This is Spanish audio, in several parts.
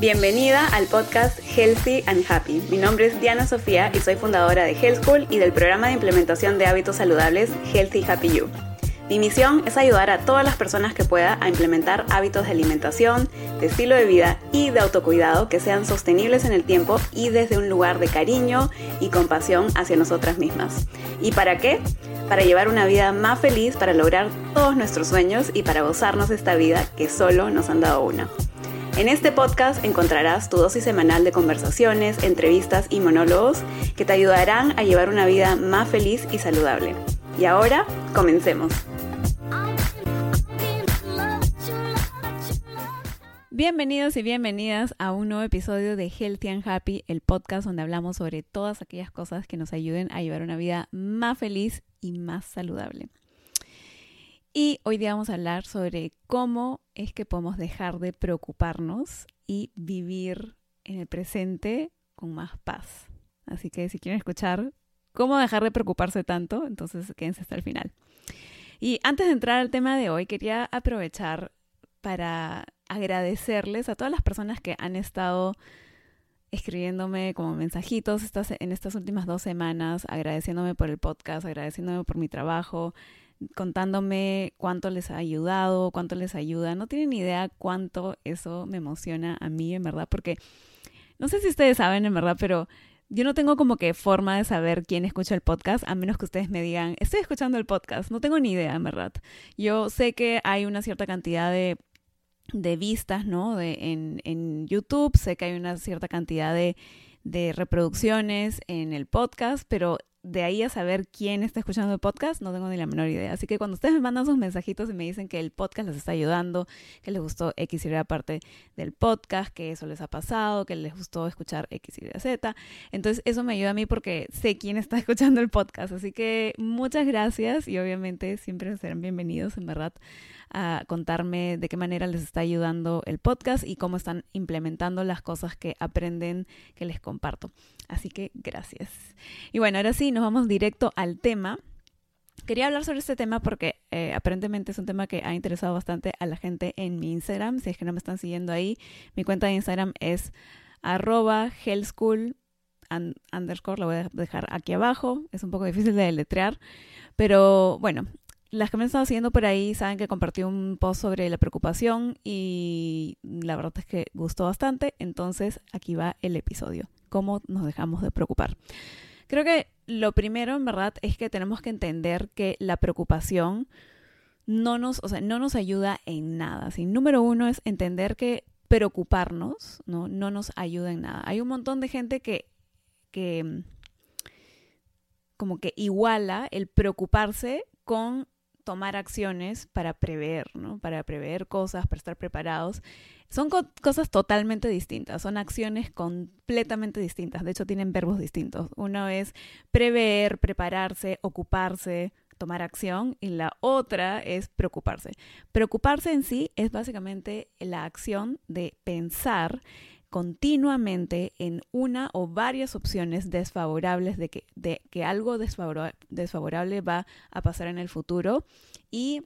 Bienvenida al podcast Healthy and Happy. Mi nombre es Diana Sofía y soy fundadora de Health School y del programa de implementación de hábitos saludables Healthy Happy You. Mi misión es ayudar a todas las personas que pueda a implementar hábitos de alimentación, de estilo de vida y de autocuidado que sean sostenibles en el tiempo y desde un lugar de cariño y compasión hacia nosotras mismas. ¿Y para qué? Para llevar una vida más feliz, para lograr todos nuestros sueños y para gozarnos esta vida que solo nos han dado una. En este podcast encontrarás tu dosis semanal de conversaciones, entrevistas y monólogos que te ayudarán a llevar una vida más feliz y saludable. Y ahora, comencemos. Bienvenidos y bienvenidas a un nuevo episodio de Healthy and Happy, el podcast donde hablamos sobre todas aquellas cosas que nos ayuden a llevar una vida más feliz y más saludable. Y hoy día vamos a hablar sobre cómo es que podemos dejar de preocuparnos y vivir en el presente con más paz. Así que si quieren escuchar cómo dejar de preocuparse tanto, entonces quédense hasta el final. Y antes de entrar al tema de hoy, quería aprovechar para agradecerles a todas las personas que han estado escribiéndome como mensajitos en estas últimas dos semanas, agradeciéndome por el podcast, agradeciéndome por mi trabajo, contándome cuánto les ha ayudado, cuánto les ayuda. No tienen idea cuánto eso me emociona a mí, en verdad, porque no sé si ustedes saben, en verdad, pero yo no tengo como que forma de saber quién escucha el podcast, a menos que ustedes me digan, estoy escuchando el podcast. No tengo ni idea, en verdad. Yo sé que hay una cierta cantidad de, de vistas, ¿no? De, en, en YouTube, sé que hay una cierta cantidad de de reproducciones en el podcast, pero de ahí a saber quién está escuchando el podcast, no tengo ni la menor idea. Así que cuando ustedes me mandan sus mensajitos y me dicen que el podcast les está ayudando, que les gustó X y parte del podcast, que eso les ha pasado, que les gustó escuchar X y Z, entonces eso me ayuda a mí porque sé quién está escuchando el podcast. Así que muchas gracias y obviamente siempre serán bienvenidos, en verdad, a contarme de qué manera les está ayudando el podcast y cómo están implementando las cosas que aprenden que les comparto. Así que gracias. Y bueno, ahora sí, nos vamos directo al tema. Quería hablar sobre este tema porque eh, aparentemente es un tema que ha interesado bastante a la gente en mi Instagram. Si es que no me están siguiendo ahí, mi cuenta de Instagram es arroba hellschool underscore, la voy a dejar aquí abajo. Es un poco difícil de deletrear. Pero bueno, las que me han estado siguiendo por ahí saben que compartí un post sobre la preocupación y la verdad es que gustó bastante. Entonces aquí va el episodio. ¿Cómo nos dejamos de preocupar? Creo que lo primero, en verdad, es que tenemos que entender que la preocupación no nos, o sea, no nos ayuda en nada. ¿sí? Número uno es entender que preocuparnos ¿no? no nos ayuda en nada. Hay un montón de gente que, que como que iguala el preocuparse con tomar acciones para prever, ¿no? Para prever cosas, para estar preparados. Son cosas totalmente distintas, son acciones completamente distintas, de hecho tienen verbos distintos. Uno es prever, prepararse, ocuparse, tomar acción y la otra es preocuparse. Preocuparse en sí es básicamente la acción de pensar continuamente en una o varias opciones desfavorables de que, de que algo desfavorable va a pasar en el futuro y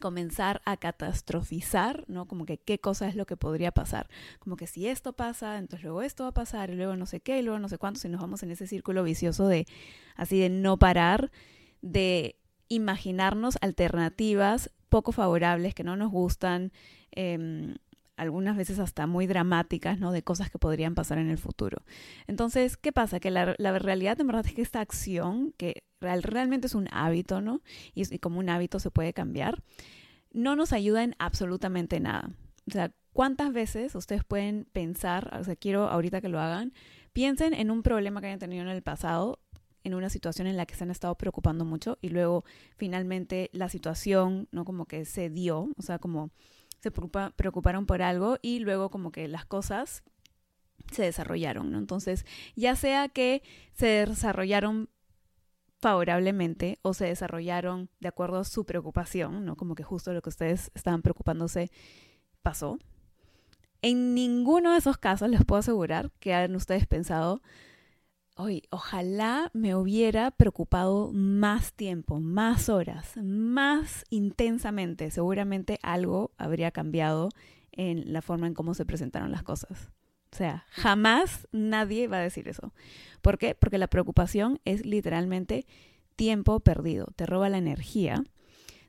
comenzar a catastrofizar, ¿no? Como que qué cosa es lo que podría pasar. Como que si esto pasa, entonces luego esto va a pasar, y luego no sé qué, y luego no sé cuánto, si nos vamos en ese círculo vicioso de así de no parar, de imaginarnos alternativas poco favorables que no nos gustan, eh, algunas veces hasta muy dramáticas, ¿no? De cosas que podrían pasar en el futuro. Entonces, ¿qué pasa? Que la, realidad en verdad es que esta acción, que realmente es un hábito, ¿no? Y, y, como un hábito se puede cambiar, no nos ayuda en absolutamente nada. O sea, ¿cuántas veces ustedes pueden pensar, o sea, quiero ahorita que lo hagan, piensen en un problema que hayan tenido en el pasado en una situación en la que se han estado preocupando mucho y luego finalmente la situación, ¿no? Como que se dio, o sea, como se preocuparon por algo y luego como que las cosas se desarrollaron, ¿no? Entonces, ya sea que se desarrollaron favorablemente o se desarrollaron de acuerdo a su preocupación, ¿no? Como que justo lo que ustedes estaban preocupándose pasó. En ninguno de esos casos les puedo asegurar que han ustedes pensado, Ojalá me hubiera preocupado más tiempo, más horas, más intensamente. Seguramente algo habría cambiado en la forma en cómo se presentaron las cosas. O sea, jamás nadie va a decir eso. ¿Por qué? Porque la preocupación es literalmente tiempo perdido, te roba la energía,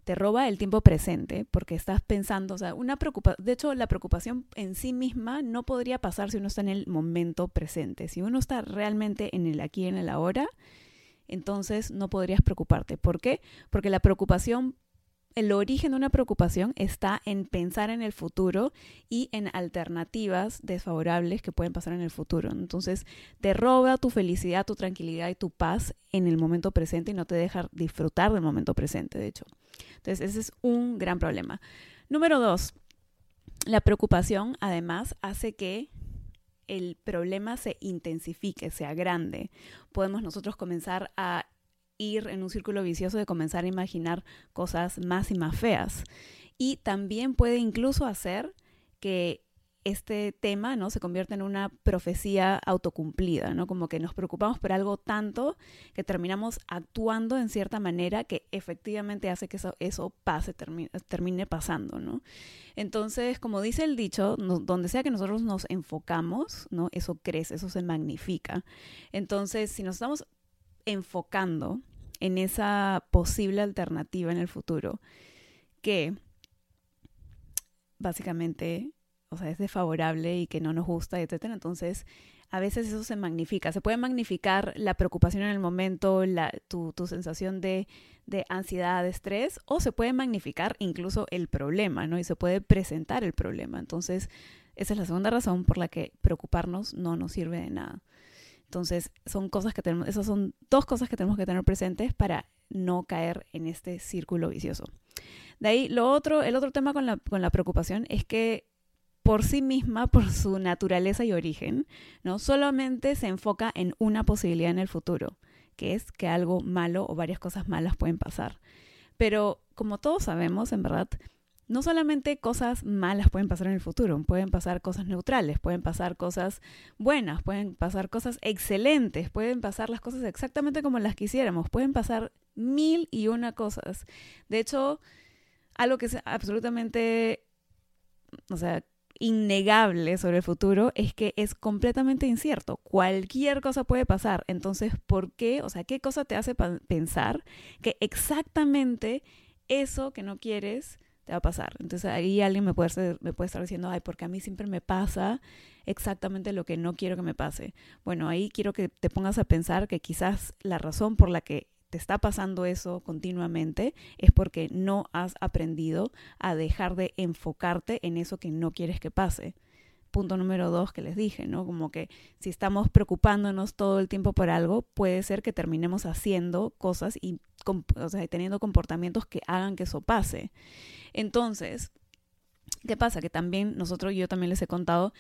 te roba el tiempo presente porque estás pensando, o sea, una preocupación, de hecho la preocupación en sí misma no podría pasar si uno está en el momento presente. Si uno está realmente en el aquí, en el ahora, entonces no podrías preocuparte. ¿Por qué? Porque la preocupación el origen de una preocupación está en pensar en el futuro y en alternativas desfavorables que pueden pasar en el futuro. Entonces, te roba tu felicidad, tu tranquilidad y tu paz en el momento presente y no te deja disfrutar del momento presente, de hecho. Entonces, ese es un gran problema. Número dos, la preocupación además hace que el problema se intensifique, sea grande. Podemos nosotros comenzar a ir en un círculo vicioso de comenzar a imaginar cosas más y más feas. Y también puede incluso hacer que este tema ¿no? se convierta en una profecía autocumplida, ¿no? Como que nos preocupamos por algo tanto que terminamos actuando en cierta manera que efectivamente hace que eso, eso pase, termine, termine pasando, ¿no? Entonces, como dice el dicho, donde sea que nosotros nos enfocamos, ¿no? Eso crece, eso se magnifica. Entonces, si nos estamos enfocando en esa posible alternativa en el futuro que básicamente, o sea, es desfavorable y que no nos gusta, etcétera. Entonces, a veces eso se magnifica. Se puede magnificar la preocupación en el momento, la, tu, tu, sensación de, de, ansiedad, de estrés, o se puede magnificar incluso el problema, ¿no? Y se puede presentar el problema. Entonces, esa es la segunda razón por la que preocuparnos no nos sirve de nada. Entonces, son cosas que tenemos, esas son dos cosas que tenemos que tener presentes para no caer en este círculo vicioso. De ahí, lo otro, el otro tema con la, con la preocupación es que por sí misma, por su naturaleza y origen, ¿no? Solamente se enfoca en una posibilidad en el futuro, que es que algo malo o varias cosas malas pueden pasar. Pero como todos sabemos, en verdad, no solamente cosas malas pueden pasar en el futuro, pueden pasar cosas neutrales, pueden pasar cosas buenas, pueden pasar cosas excelentes, pueden pasar las cosas exactamente como las quisiéramos, pueden pasar mil y una cosas. De hecho, algo que es absolutamente, o sea, innegable sobre el futuro es que es completamente incierto. Cualquier cosa puede pasar. Entonces, ¿por qué? O sea, ¿qué cosa te hace pensar que exactamente eso que no quieres va a pasar. Entonces ahí alguien me puede, me puede estar diciendo, ay, porque a mí siempre me pasa exactamente lo que no quiero que me pase. Bueno, ahí quiero que te pongas a pensar que quizás la razón por la que te está pasando eso continuamente es porque no has aprendido a dejar de enfocarte en eso que no quieres que pase punto número dos que les dije, ¿no? Como que si estamos preocupándonos todo el tiempo por algo, puede ser que terminemos haciendo cosas y teniendo comportamientos que hagan que eso pase. Entonces, ¿qué pasa? Que también nosotros, yo también les he contado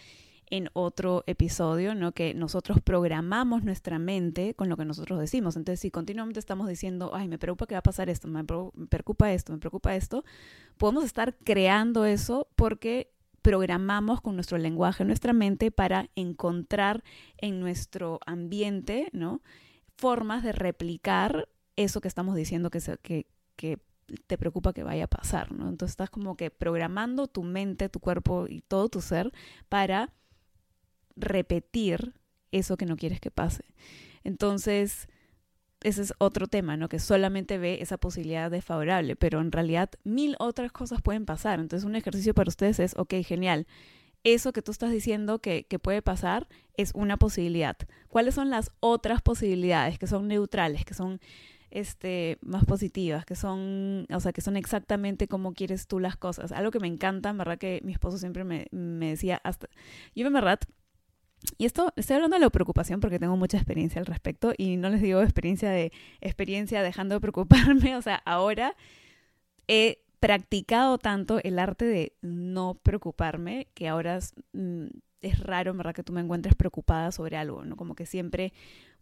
en otro episodio, ¿no? Que nosotros programamos nuestra mente con lo que nosotros decimos. Entonces, si continuamente estamos diciendo, ay, me preocupa que va a pasar esto, me preocupa esto, me preocupa esto, podemos estar creando eso porque programamos con nuestro lenguaje, nuestra mente, para encontrar en nuestro ambiente, ¿no? Formas de replicar eso que estamos diciendo que, que, que te preocupa que vaya a pasar, ¿no? Entonces estás como que programando tu mente, tu cuerpo y todo tu ser para repetir eso que no quieres que pase. Entonces, ese es otro tema, ¿no? Que solamente ve esa posibilidad desfavorable, pero en realidad mil otras cosas pueden pasar. Entonces un ejercicio para ustedes es, ok, genial, eso que tú estás diciendo que, puede pasar es una posibilidad. ¿Cuáles son las otras posibilidades que son neutrales, que son este, más positivas, que son, o sea, que son exactamente como quieres tú las cosas? Algo que me encanta, en verdad que mi esposo siempre me, me decía, hasta, yo en verdad y esto, estoy hablando de la preocupación porque tengo mucha experiencia al respecto y no les digo experiencia de experiencia dejando de preocuparme, o sea, ahora he practicado tanto el arte de no preocuparme que ahora es, mm, raro, verdad, que tú me encuentres preocupada sobre algo, ¿no? Como que siempre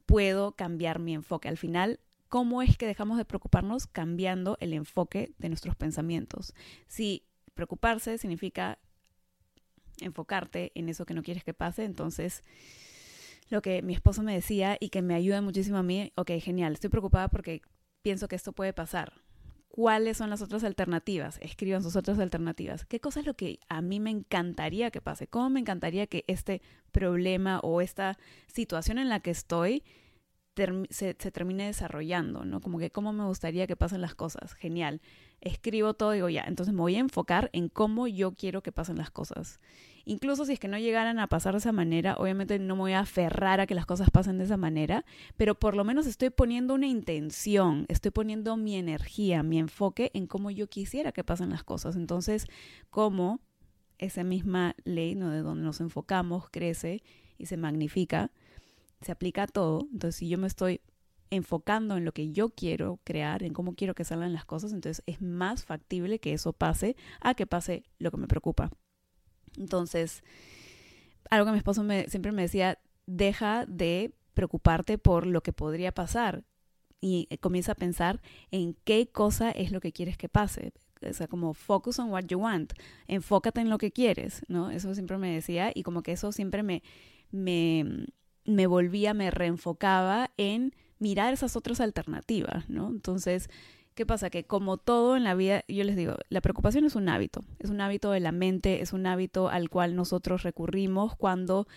puedo cambiar mi enfoque. Al final, ¿cómo es que dejamos de preocuparnos cambiando el enfoque de nuestros pensamientos? Si preocuparse significa enfocarte en eso que no quieres que pase. Entonces, lo que mi esposo me decía y que me ayuda muchísimo a mí, ok, genial, estoy preocupada porque pienso que esto puede pasar. cuáles son las otras alternativas, escriban sus otras alternativas. ¿Qué cosa es lo que a mí me encantaría que pase? ¿Cómo me encantaría que este problema o esta situación en la que estoy se, termine desarrollando, ¿no? Como que cómo me gustaría que pasen las cosas. Genial. Escribo todo y digo, ya, entonces me voy a enfocar en cómo yo quiero que pasen las cosas. Incluso si es que no llegaran a pasar de esa manera, obviamente no me voy a aferrar a que las cosas pasen de esa manera, pero por lo menos estoy poniendo una intención, estoy poniendo mi energía, mi enfoque en cómo yo quisiera que pasen las cosas. Entonces, cómo esa misma ley, ¿no? De donde nos enfocamos, crece y se magnifica se aplica a todo. Entonces, si yo me estoy enfocando en lo que yo quiero crear, en cómo quiero que salgan las cosas, entonces es más factible que eso pase a que pase lo que me preocupa. Entonces, algo que mi esposo me, siempre me decía, deja de preocuparte por lo que podría pasar y comienza a pensar en qué cosa es lo que quieres que pase. O sea, como focus on what you want, enfócate en lo que quieres, ¿no? Eso siempre me decía y como que eso siempre me, me, me volvía, me reenfocaba en mirar esas otras alternativas, ¿no? Entonces, ¿qué pasa? Que como todo en la vida, yo les digo, la preocupación es un hábito, es un hábito de la mente, es un hábito al cual nosotros recurrimos cuando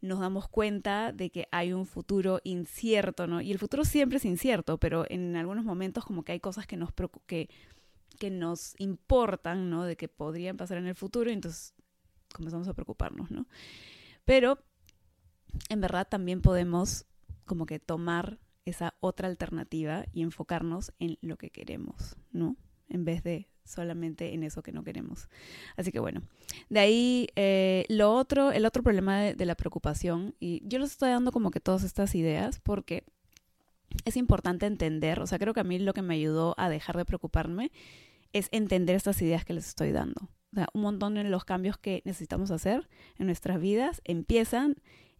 nos damos cuenta de que hay un futuro incierto, ¿no? Y el futuro siempre es incierto, pero en algunos momentos como que hay cosas que nos, que, que nos importan, ¿no? De que podrían pasar en el futuro y entonces comenzamos a preocuparnos, ¿no? Pero en verdad también podemos como que tomar esa otra alternativa y enfocarnos en lo que queremos, ¿no? En vez de solamente en eso que no queremos. Así que bueno, de ahí eh, lo otro, el otro problema de, de, la preocupación, y yo les estoy dando como que todas estas ideas porque es importante entender, o sea, creo que a mí lo que me ayudó a dejar de preocuparme es entender estas ideas que les estoy dando. O sea, un montón de los cambios que necesitamos hacer en nuestras vidas empiezan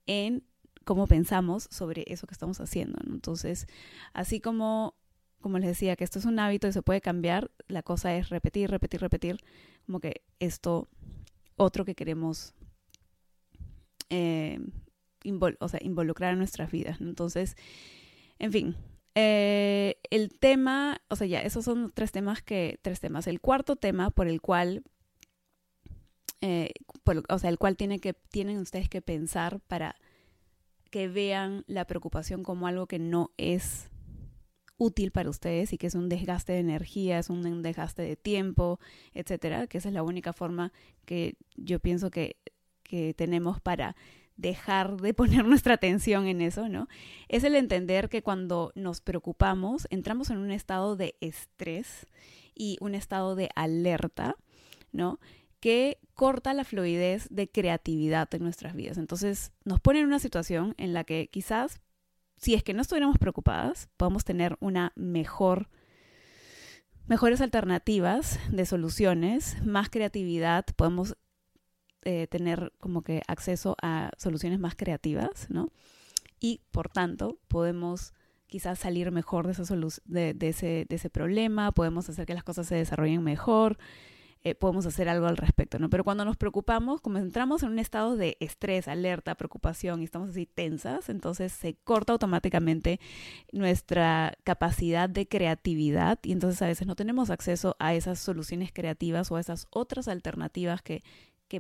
en cómo pensamos sobre eso que estamos haciendo. Entonces, así como, como les decía, que esto es un hábito y se puede cambiar, la cosa es repetir, repetir, repetir, como que esto, otro que queremos eh, o sea, involucrar en nuestras vidas. Entonces, en fin, eh, el tema, o sea, ya, esos son tres temas que, tres temas. El cuarto tema por el cual eh, o sea, el cual tiene que, tienen ustedes que pensar para que vean la preocupación como algo que no es útil para ustedes y que es un desgaste de energía, es un desgaste de tiempo, etcétera, que esa es la única forma que yo pienso que, que tenemos para dejar de poner nuestra atención en eso, ¿no? Es el entender que cuando nos preocupamos, entramos en un estado de estrés y un estado de alerta, ¿no? Que corta la fluidez de creatividad en nuestras vidas. Entonces nos pone en una situación en la que quizás, si es que no estuviéramos preocupadas, podemos tener una mejor, mejores alternativas de soluciones, más creatividad, podemos eh, tener como que acceso a soluciones más creativas, ¿no? Y por tanto podemos quizás salir mejor de ese problema, podemos hacer que las cosas se desarrollen mejor, eh, podemos hacer algo al respecto, ¿no? Pero cuando nos preocupamos, como entramos en un estado de estrés, alerta, preocupación y estamos así tensas, entonces se corta automáticamente nuestra capacidad de creatividad y entonces a veces no tenemos acceso a esas soluciones creativas o a esas otras alternativas que,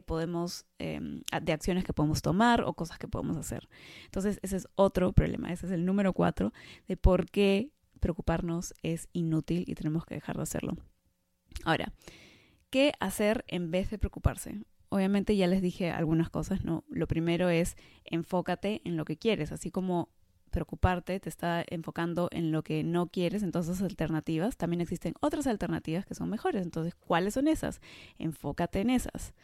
podemos, em, de acciones que podemos tomar o cosas que podemos hacer. Entonces, ese es otro problema, ese es el número cuatro de por qué preocuparnos es inútil y tenemos que dejar de hacerlo. Ahora, ¿Qué hacer en vez de preocuparse? Obviamente ya les dije algunas cosas, ¿no? Lo primero es enfócate en lo que quieres, así como preocuparte te está enfocando en lo que no quieres, entonces alternativas, también existen otras alternativas que son mejores, entonces, ¿cuáles son esas? Enfócate en esas.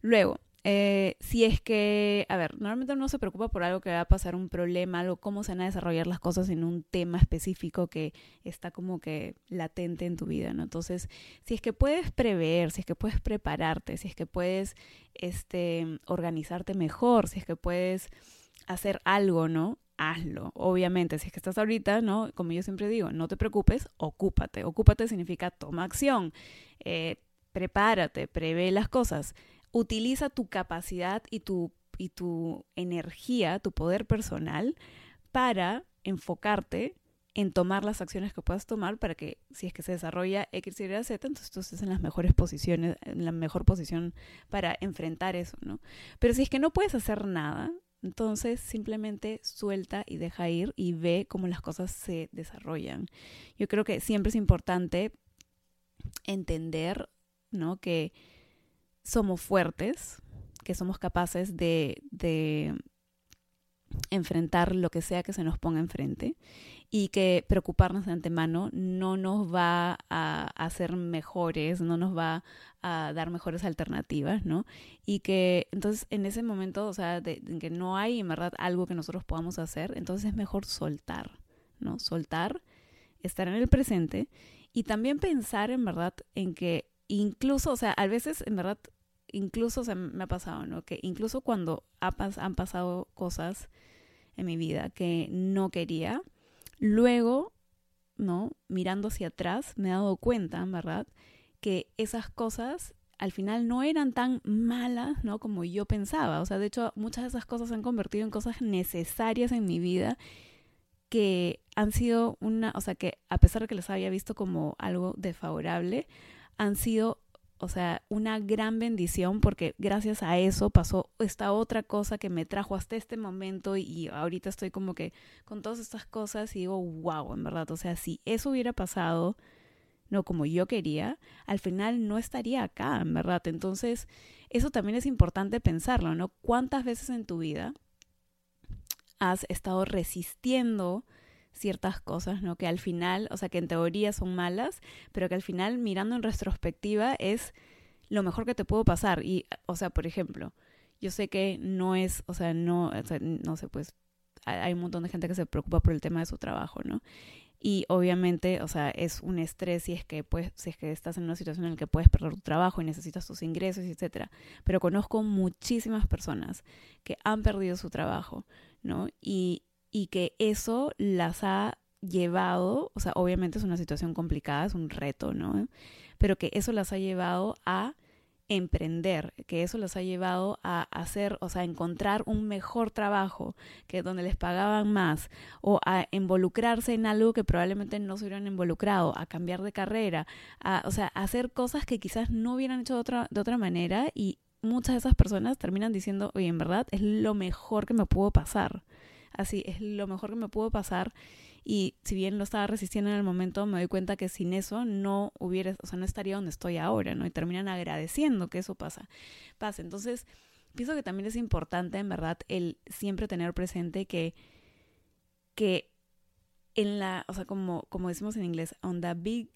Luego, eh, si es que, a ver, normalmente uno se preocupa por algo que va a pasar, un problema, algo, cómo se van a desarrollar las cosas en un tema específico que está como que latente en tu vida, ¿no? Entonces, si es que puedes prever, si es que puedes prepararte, si es que puedes, este, organizarte mejor, si es que puedes hacer algo, ¿no? Hazlo. Obviamente, si es que estás ahorita, ¿no? Como yo siempre digo, no te preocupes, ocúpate. Ocúpate significa toma acción, eh, prepárate, prevé las cosas utiliza tu capacidad y tu, y tu energía, tu poder personal para enfocarte en tomar las acciones que puedas tomar para que si es que se desarrolla X, Y, Z, entonces tú estés en las mejores posiciones, en la mejor posición para enfrentar eso, ¿no? Pero si es que no puedes hacer nada, entonces simplemente suelta y deja ir y ve cómo las cosas se desarrollan. Yo creo que siempre es importante entender, ¿no? Que somos fuertes, que somos capaces de, de enfrentar lo que sea que se nos ponga enfrente y que preocuparnos de antemano no nos va a hacer mejores, no nos va a dar mejores alternativas, ¿no? Y que entonces en ese momento, o sea, de, que no hay en verdad algo que nosotros podamos hacer, entonces es mejor soltar, ¿no? Soltar, estar en el presente y también pensar en verdad en que incluso, o sea, a veces en verdad, incluso, o sea, me ha pasado, ¿no? Que incluso cuando han pasado cosas en mi vida que no quería, luego, ¿no? Mirando hacia atrás, me he dado cuenta, ¿verdad? Que esas cosas al final no eran tan malas, ¿no? Como yo pensaba. O sea, de hecho, muchas de esas cosas se han convertido en cosas necesarias en mi vida que han sido una, o sea, que a pesar de que les había visto como algo desfavorable, han sido o sea, una gran bendición porque gracias a eso pasó esta otra cosa que me trajo hasta este momento y, ahorita estoy como que con todas estas cosas y digo, wow, en verdad, o sea, si eso hubiera pasado, no como yo quería, al final no estaría acá, en verdad. Entonces, eso también es importante pensarlo, ¿no? ¿Cuántas veces en tu vida has estado resistiendo ciertas cosas, ¿no? Que al final, o sea, que en teoría son malas, pero que al final, mirando en retrospectiva, es lo mejor que te pudo pasar. Y, o sea, por ejemplo, yo sé que no es, o sea, no, no sé, pues hay un montón de gente que se preocupa por el tema de su trabajo, ¿no? Y obviamente, o sea, es un estrés si es que pues, es que estás en una situación en la que puedes perder tu trabajo y necesitas tus ingresos, etcétera. Pero conozco muchísimas personas que han perdido su trabajo, ¿no? Y, y que eso las ha llevado, o sea, obviamente es una situación complicada, es un reto, ¿no? Pero que eso las ha llevado a emprender, que eso las ha llevado a hacer, o sea, encontrar un mejor trabajo, que donde les pagaban más, o a involucrarse en algo que probablemente no se hubieran involucrado, a cambiar de carrera, a, o sea, a hacer cosas que quizás no hubieran hecho de otra, de otra manera y muchas de esas personas terminan diciendo, oye, en verdad es lo mejor que me pudo pasar así, es lo mejor que me pudo pasar. Y si bien lo estaba resistiendo en el momento, me doy cuenta que sin eso no hubiera, o sea, no estaría donde estoy ahora, ¿no? Y terminan agradeciendo que eso pasa. Pasa. Entonces, pienso que también es importante, en verdad, el siempre tener presente que, que en la, o sea, como, como decimos en inglés, on the big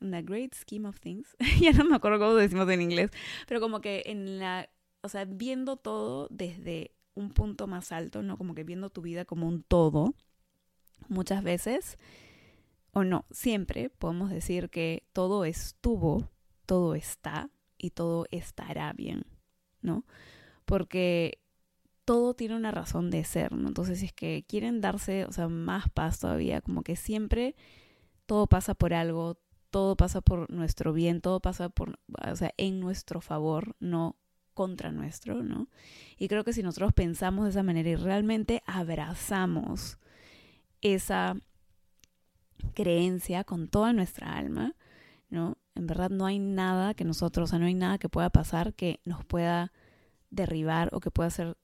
on the great scheme of things, ya no me acuerdo cómo decimos en inglés, pero como que en la, o sea, viendo todo desde un punto más alto, ¿no? Como que viendo tu vida como un todo, muchas veces, o no, siempre podemos decir que todo estuvo, todo está y todo estará bien, ¿no? Porque todo tiene una razón de ser, ¿no? Entonces, si es que quieren darse, o sea, más paz todavía, como que siempre todo pasa por algo, todo pasa por nuestro bien, todo pasa por, o sea, en nuestro favor, no contra nuestro, ¿no? Y creo que si nosotros pensamos de esa manera y realmente abrazamos esa creencia con toda nuestra alma, ¿no? En verdad no hay nada que nosotros, o sea, no hay nada que pueda pasar que nos pueda derribar o que pueda ser,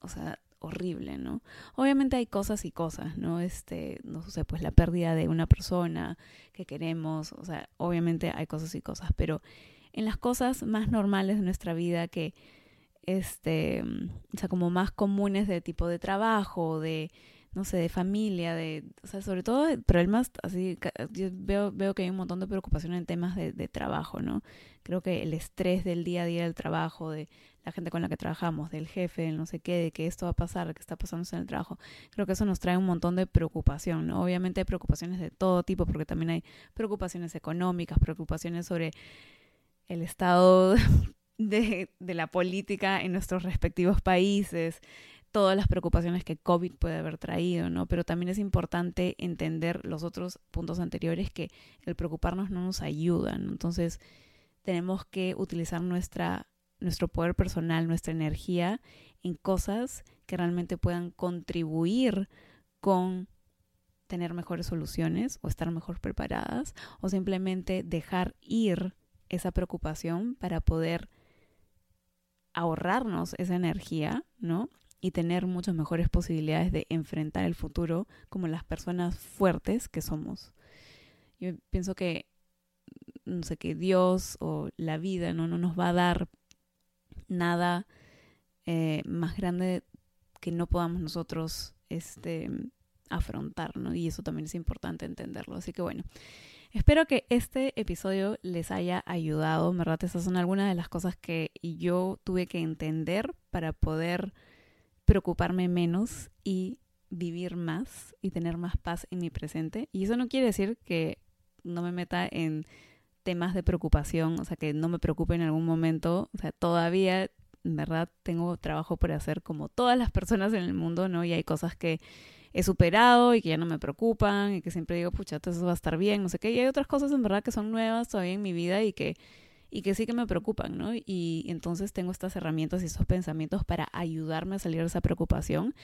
o sea, horrible, ¿no? Obviamente hay cosas y cosas, ¿no? Este, no sé, pues la pérdida de una persona que queremos, o sea, obviamente hay cosas y cosas, pero en las cosas más normales de nuestra vida que, este, o sea, como más comunes de tipo de trabajo, de, no sé, de familia, de, o sea, sobre todo problemas así, yo veo, veo que hay un montón de preocupación en temas de, de, trabajo, ¿no? Creo que el estrés del día a día del trabajo, de la gente con la que trabajamos, del jefe, del no sé qué, de que esto va a pasar, que está pasando en el trabajo, creo que eso nos trae un montón de preocupación, ¿no? Obviamente hay preocupaciones de todo tipo, porque también hay preocupaciones económicas, preocupaciones sobre el estado de, la política en nuestros respectivos países, todas las preocupaciones que COVID puede haber traído, ¿no? Pero también es importante entender los otros puntos anteriores que el preocuparnos no nos ayuda, Entonces, tenemos que utilizar nuestra, nuestro poder personal, nuestra energía en cosas que realmente puedan contribuir con tener mejores soluciones o estar mejor preparadas o simplemente dejar ir esa preocupación para poder ahorrarnos esa energía, ¿no? Y tener muchas mejores posibilidades de enfrentar el futuro como las personas fuertes que somos. Yo pienso que, no sé, que Dios o la vida no, no nos va a dar nada eh, más grande que no podamos nosotros este, afrontar, ¿no? Y eso también es importante entenderlo. Así que bueno, espero que este episodio les haya ayudado, ¿verdad? Esas son algunas de las cosas que yo tuve que entender para poder preocuparme menos y vivir más y tener más paz en mi presente. Y eso no quiere decir que no me meta en temas de preocupación, o sea, que no me preocupe en algún momento, o sea, todavía, en verdad, tengo trabajo por hacer como todas las personas en el mundo, ¿no? Y hay cosas que he superado y que ya no me preocupan y que siempre digo, pucha, eso va a estar bien, no sé qué. Y hay otras cosas en verdad que son nuevas todavía en mi vida y que, y que sí que me preocupan, ¿no? Y entonces tengo estas herramientas y estos pensamientos para ayudarme a salir de esa preocupación,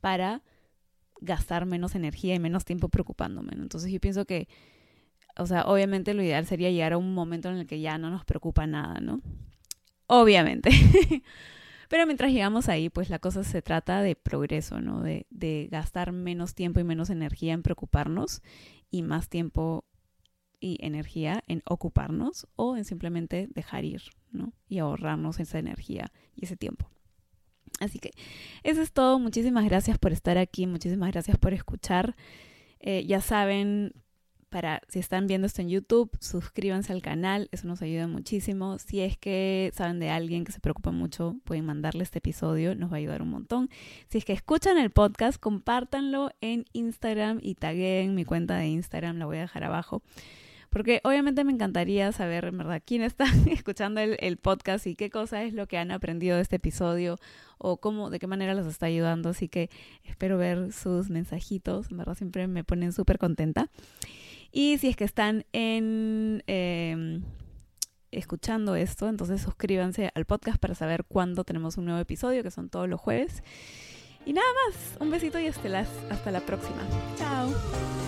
para gastar menos energía y menos tiempo preocupándome. Entonces yo pienso que, o sea, obviamente lo ideal sería llegar a un momento en el que ya no nos preocupa nada, ¿no? Obviamente. Pero mientras llegamos ahí, pues la cosa se trata de progreso, ¿no? De, de gastar menos tiempo y menos energía en preocuparnos y más tiempo y energía en ocuparnos o en simplemente dejar ir, ¿no? Y ahorrarnos esa energía y ese tiempo. Así que eso es todo. Muchísimas gracias por estar aquí. Muchísimas gracias por escuchar. Eh, ya saben, para si están viendo esto en YouTube, suscríbanse al canal, eso nos ayuda muchísimo. Si es que saben de alguien que se preocupa mucho, pueden mandarle este episodio, nos va a ayudar un montón. Si es que escuchan el podcast, compártanlo en Instagram y taguen mi cuenta de Instagram, la voy a dejar abajo. Porque obviamente me encantaría saber, en verdad, quién está escuchando el, podcast y qué cosa es lo que han aprendido de este episodio o cómo, de qué manera los está ayudando. Así que espero ver sus mensajitos, en verdad siempre me ponen súper contenta. Y si es que están. Em, escuchando esto, entonces suscríbanse al podcast para saber cuándo tenemos un nuevo episodio, que son todos los jueves. Y nada más, un besito y hasta, hasta la próxima. Chao.